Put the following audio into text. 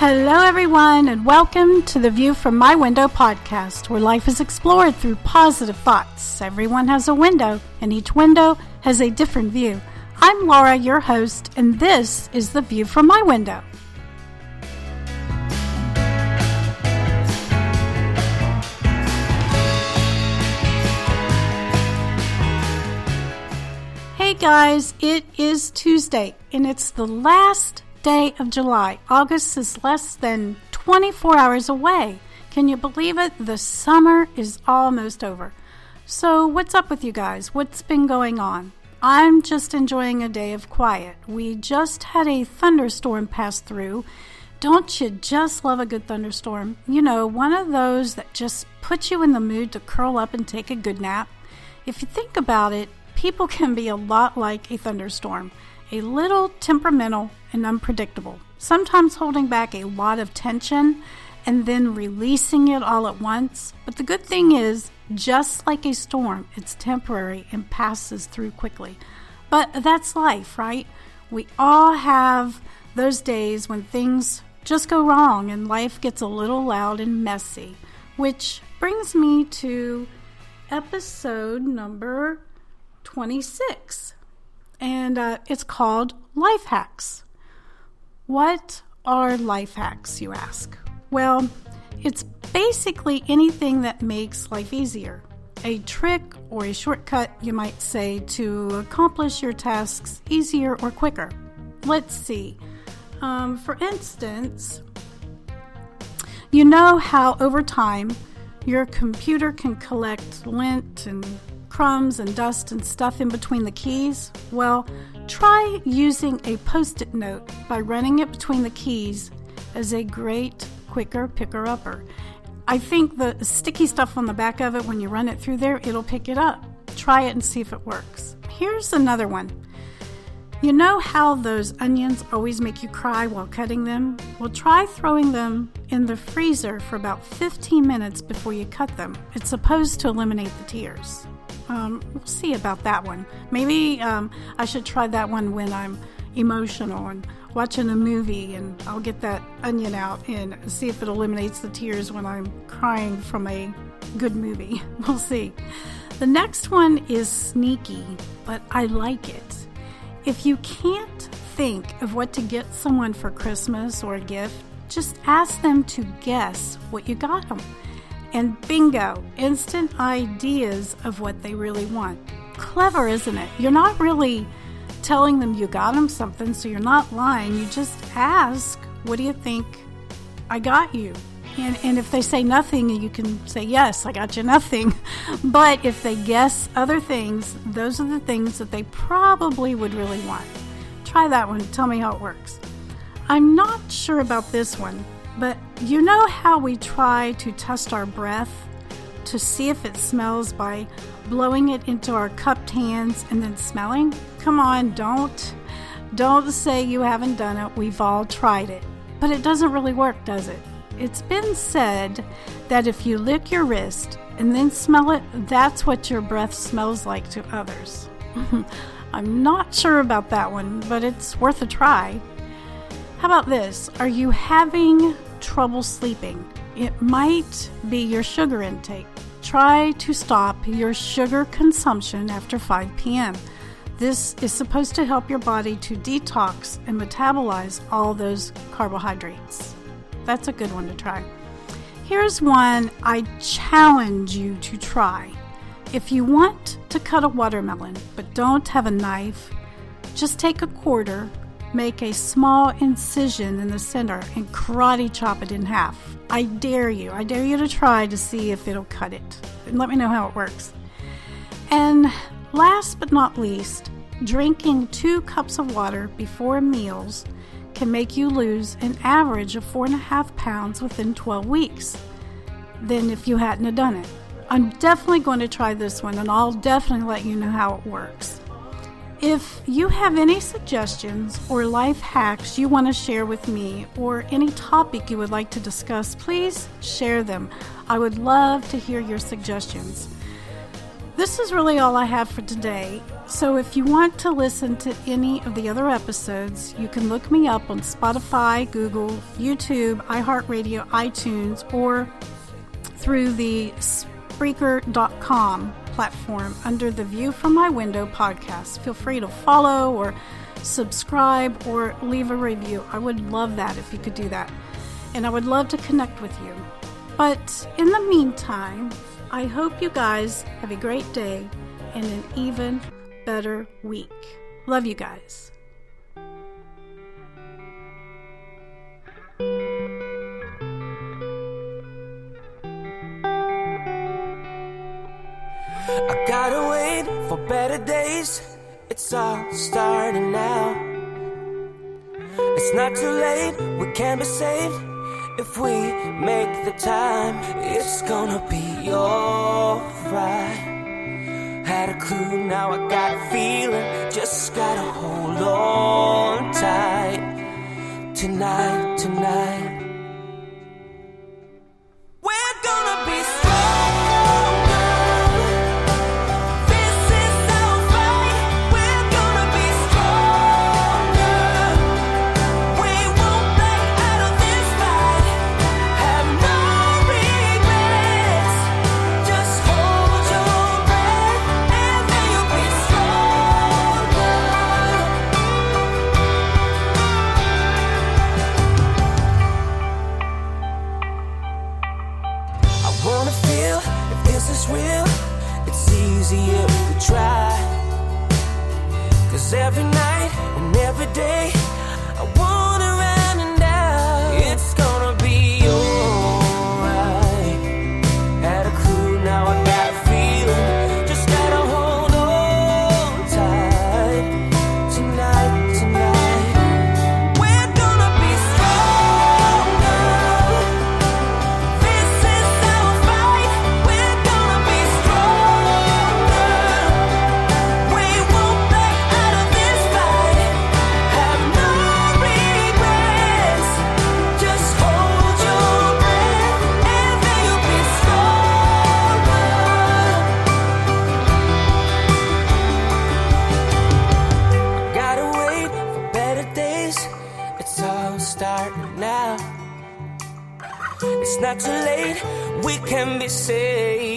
Hello, everyone, and welcome to the View from My Window podcast, where life is explored through positive thoughts. Everyone has a window, and each window has a different view. I'm Laura, your host, and this is the View from My Window. Hey guys, it is Tuesday, and it's the last day of July. August is less than 24 hours away. Can you believe it? The summer is almost over. So, what's up with you guys? What's been going on? I'm just enjoying a day of quiet. We just had a thunderstorm pass through. Don't you just love a good thunderstorm? You know, one of those that just puts you in the mood to curl up and take a good nap. If you think about it, people can be a lot like a thunderstorm a little temperamental and unpredictable, sometimes holding back a lot of tension and then releasing it all at once. But the good thing is, just like a storm, it's temporary and passes through quickly. But that's life, right? We all have those days when things just go wrong and life gets a little loud and messy, which brings me to episode number 26 and uh, it's called Life Hacks. What are life hacks, you ask? Well, it's basically anything that makes life easier. A trick or a shortcut, you might say, to accomplish your tasks easier or quicker. Let's see. Um, for instance, you know how over time your computer can collect lint and crumbs and dust and stuff in between the keys? Well, try using a post it note by running it between the keys as a great, quicker picker upper. I think the sticky stuff on the back of it, when you run it through there, it'll pick it up. Try it and see if it works. Here's another one. You know how those onions always make you cry while cutting them? Well, try throwing them in the freezer for about 15 minutes before you cut them. It's supposed to eliminate the tears. Um, we'll see about that one. Maybe um, I should try that one when I'm emotional and watching a movie, and I'll get that onion out and see if it eliminates the tears when I'm crying from a good movie. We'll see. The next one is sneaky, but I like it. If you can't think of what to get someone for Christmas or a gift, just ask them to guess what you got them. And bingo, instant ideas of what they really want. Clever, isn't it? You're not really telling them you got them something, so you're not lying. You just ask, What do you think I got you? And, and if they say nothing, you can say, Yes, I got you nothing. but if they guess other things, those are the things that they probably would really want. Try that one. Tell me how it works. I'm not sure about this one. But you know how we try to test our breath to see if it smells by blowing it into our cupped hands and then smelling? Come on, don't. Don't say you haven't done it. We've all tried it. But it doesn't really work, does it? It's been said that if you lick your wrist and then smell it, that's what your breath smells like to others. I'm not sure about that one, but it's worth a try. How about this? Are you having trouble sleeping. It might be your sugar intake. Try to stop your sugar consumption after 5 p.m. This is supposed to help your body to detox and metabolize all those carbohydrates. That's a good one to try. Here's one I challenge you to try. If you want to cut a watermelon but don't have a knife, just take a quarter make a small incision in the center and karate chop it in half. I dare you, I dare you to try to see if it'll cut it. And let me know how it works. And last but not least, drinking two cups of water before meals can make you lose an average of four and a half pounds within 12 weeks than if you hadn't done it. I'm definitely going to try this one and I'll definitely let you know how it works. If you have any suggestions or life hacks you want to share with me or any topic you would like to discuss, please share them. I would love to hear your suggestions. This is really all I have for today. So if you want to listen to any of the other episodes, you can look me up on Spotify, Google, YouTube, iHeartRadio, iTunes, or through the Spreaker.com platform under the View from My Window podcast. Feel free to follow or subscribe or leave a review. I would love that if you could do that. And I would love to connect with you. But in the meantime, I hope you guys have a great day and an even better week. Love you guys. I gotta wait for better days. It's all starting now. It's not too late, we can be saved if we make the time. It's gonna be alright. Had a clue, now I got a feeling. Just gotta hold on tight. Tonight, tonight. Too late, we can be saved